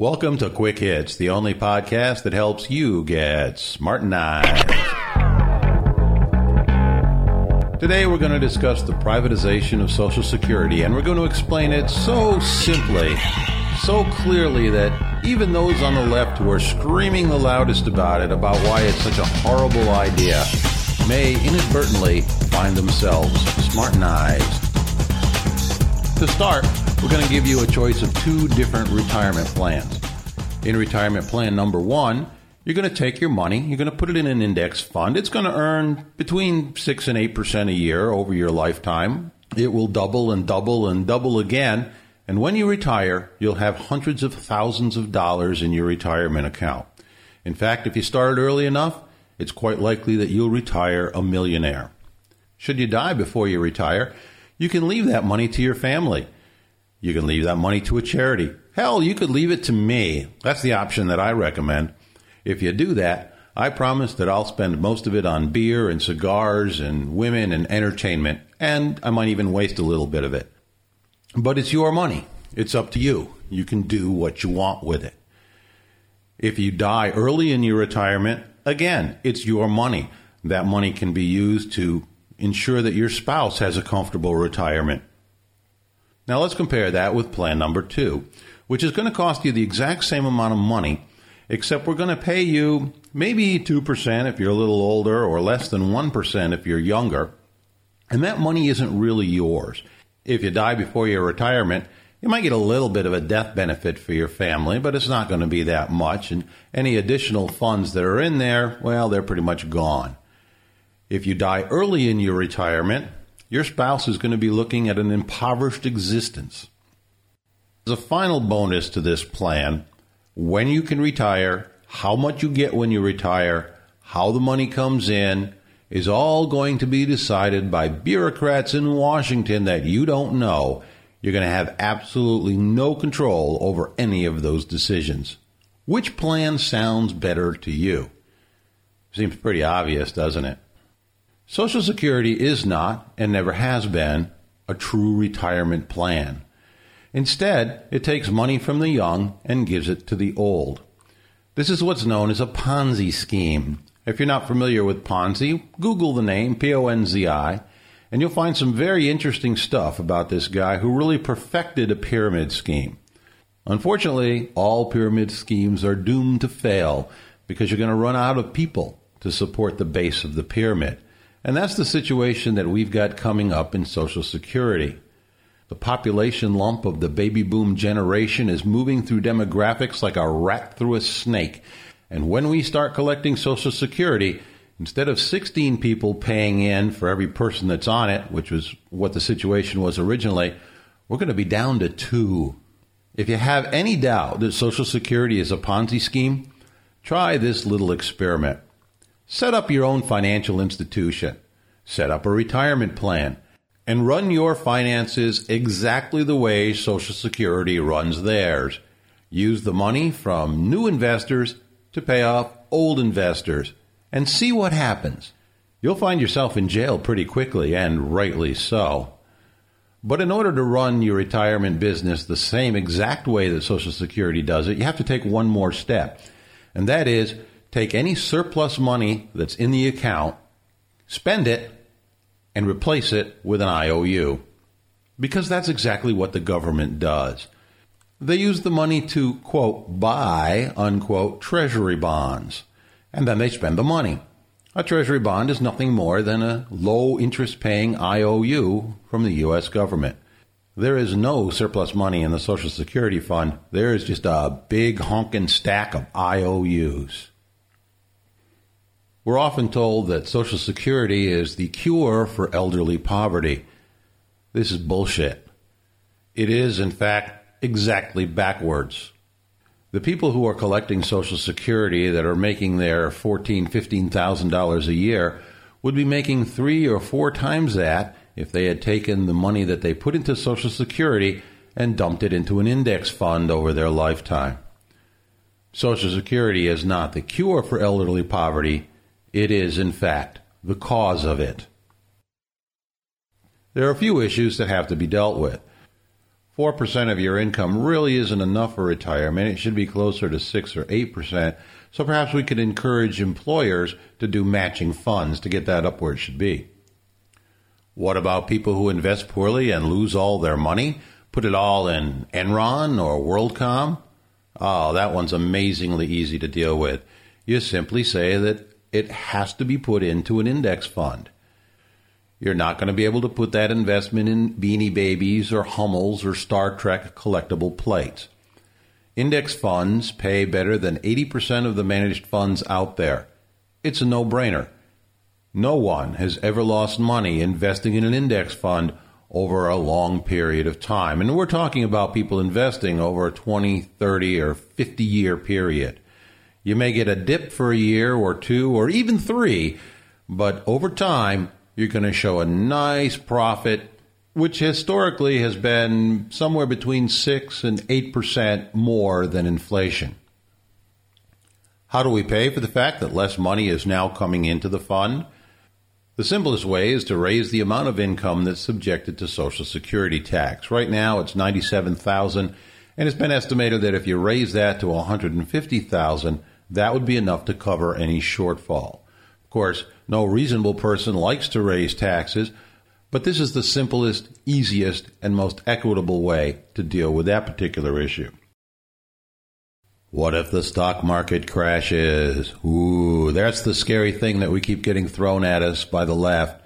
Welcome to Quick Hits, the only podcast that helps you get smartenized. Today we're going to discuss the privatization of Social Security, and we're going to explain it so simply, so clearly that even those on the left who are screaming the loudest about it, about why it's such a horrible idea, may inadvertently find themselves smartenized. To start, we're going to give you a choice of two different retirement plans. In retirement plan number one, you're going to take your money, you're going to put it in an index fund. It's going to earn between 6 and 8% a year over your lifetime. It will double and double and double again. And when you retire, you'll have hundreds of thousands of dollars in your retirement account. In fact, if you started early enough, it's quite likely that you'll retire a millionaire. Should you die before you retire, you can leave that money to your family. You can leave that money to a charity. Hell, you could leave it to me. That's the option that I recommend. If you do that, I promise that I'll spend most of it on beer and cigars and women and entertainment, and I might even waste a little bit of it. But it's your money. It's up to you. You can do what you want with it. If you die early in your retirement, again, it's your money. That money can be used to ensure that your spouse has a comfortable retirement. Now let's compare that with plan number two, which is going to cost you the exact same amount of money, except we're going to pay you maybe 2% if you're a little older or less than 1% if you're younger. And that money isn't really yours. If you die before your retirement, you might get a little bit of a death benefit for your family, but it's not going to be that much. And any additional funds that are in there, well, they're pretty much gone. If you die early in your retirement, your spouse is going to be looking at an impoverished existence. As a final bonus to this plan, when you can retire, how much you get when you retire, how the money comes in, is all going to be decided by bureaucrats in Washington that you don't know. You're going to have absolutely no control over any of those decisions. Which plan sounds better to you? Seems pretty obvious, doesn't it? Social Security is not, and never has been, a true retirement plan. Instead, it takes money from the young and gives it to the old. This is what's known as a Ponzi scheme. If you're not familiar with Ponzi, Google the name P O N Z I, and you'll find some very interesting stuff about this guy who really perfected a pyramid scheme. Unfortunately, all pyramid schemes are doomed to fail because you're going to run out of people to support the base of the pyramid. And that's the situation that we've got coming up in Social Security. The population lump of the baby boom generation is moving through demographics like a rat through a snake. And when we start collecting Social Security, instead of 16 people paying in for every person that's on it, which was what the situation was originally, we're going to be down to two. If you have any doubt that Social Security is a Ponzi scheme, try this little experiment. Set up your own financial institution. Set up a retirement plan and run your finances exactly the way Social Security runs theirs. Use the money from new investors to pay off old investors and see what happens. You'll find yourself in jail pretty quickly, and rightly so. But in order to run your retirement business the same exact way that Social Security does it, you have to take one more step. And that is take any surplus money that's in the account, spend it, and replace it with an IOU. Because that's exactly what the government does. They use the money to, quote, buy, unquote, treasury bonds. And then they spend the money. A treasury bond is nothing more than a low interest paying IOU from the U.S. government. There is no surplus money in the Social Security Fund. There is just a big honking stack of IOUs. We're often told that Social Security is the cure for elderly poverty. This is bullshit. It is, in fact, exactly backwards. The people who are collecting Social Security that are making their fourteen, fifteen thousand dollars a year would be making three or four times that if they had taken the money that they put into Social Security and dumped it into an index fund over their lifetime. Social Security is not the cure for elderly poverty, it is, in fact, the cause of it. There are a few issues that have to be dealt with. 4% of your income really isn't enough for retirement. It should be closer to 6 or 8%. So perhaps we could encourage employers to do matching funds to get that up where it should be. What about people who invest poorly and lose all their money? Put it all in Enron or WorldCom? Oh, that one's amazingly easy to deal with. You simply say that it has to be put into an index fund. You're not going to be able to put that investment in beanie babies or Hummels or Star Trek collectible plates. Index funds pay better than 80% of the managed funds out there. It's a no brainer. No one has ever lost money investing in an index fund over a long period of time. And we're talking about people investing over a 20, 30, or 50 year period. You may get a dip for a year or two or even three, but over time, you're going to show a nice profit, which historically has been somewhere between 6 and 8% more than inflation. How do we pay for the fact that less money is now coming into the fund? The simplest way is to raise the amount of income that's subjected to Social Security tax. Right now it's 97,000 and it's been estimated that if you raise that to 150,000, that would be enough to cover any shortfall. Of course, no reasonable person likes to raise taxes, but this is the simplest, easiest, and most equitable way to deal with that particular issue. What if the stock market crashes? Ooh, that's the scary thing that we keep getting thrown at us by the left.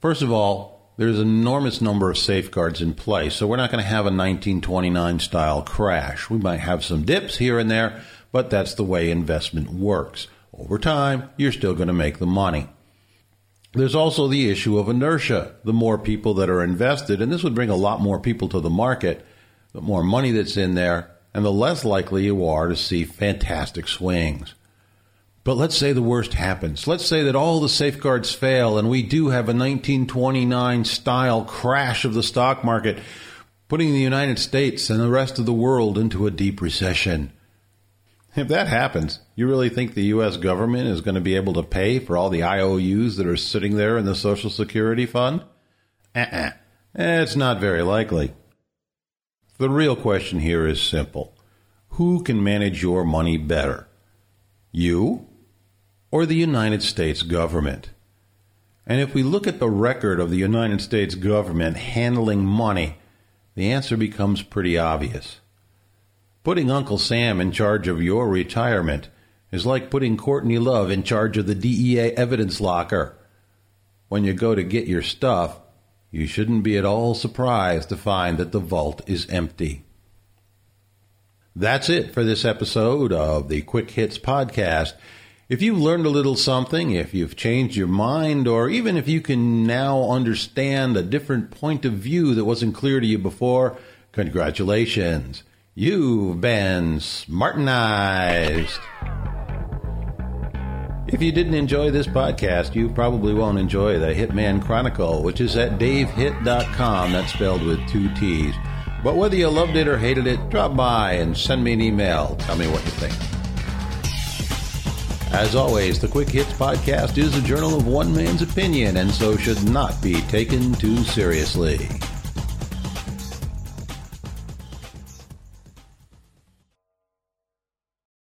First of all, there's an enormous number of safeguards in place, so we're not going to have a 1929 style crash. We might have some dips here and there, but that's the way investment works. Over time, you're still going to make the money. There's also the issue of inertia. The more people that are invested, and this would bring a lot more people to the market, the more money that's in there, and the less likely you are to see fantastic swings. But let's say the worst happens. Let's say that all the safeguards fail and we do have a 1929 style crash of the stock market, putting the United States and the rest of the world into a deep recession. If that happens, you really think the U.S. government is going to be able to pay for all the IOUs that are sitting there in the Social Security Fund? Uh-uh. It's not very likely. The real question here is simple. Who can manage your money better? You or the United States government? And if we look at the record of the United States government handling money, the answer becomes pretty obvious. Putting Uncle Sam in charge of your retirement is like putting Courtney Love in charge of the DEA evidence locker. When you go to get your stuff, you shouldn't be at all surprised to find that the vault is empty. That's it for this episode of the Quick Hits Podcast. If you've learned a little something, if you've changed your mind, or even if you can now understand a different point of view that wasn't clear to you before, congratulations. You've been smartenized. If you didn't enjoy this podcast, you probably won't enjoy the Hitman Chronicle, which is at davehitt.com. That's spelled with two T's. But whether you loved it or hated it, drop by and send me an email. Tell me what you think. As always, the Quick Hits Podcast is a journal of one man's opinion and so should not be taken too seriously.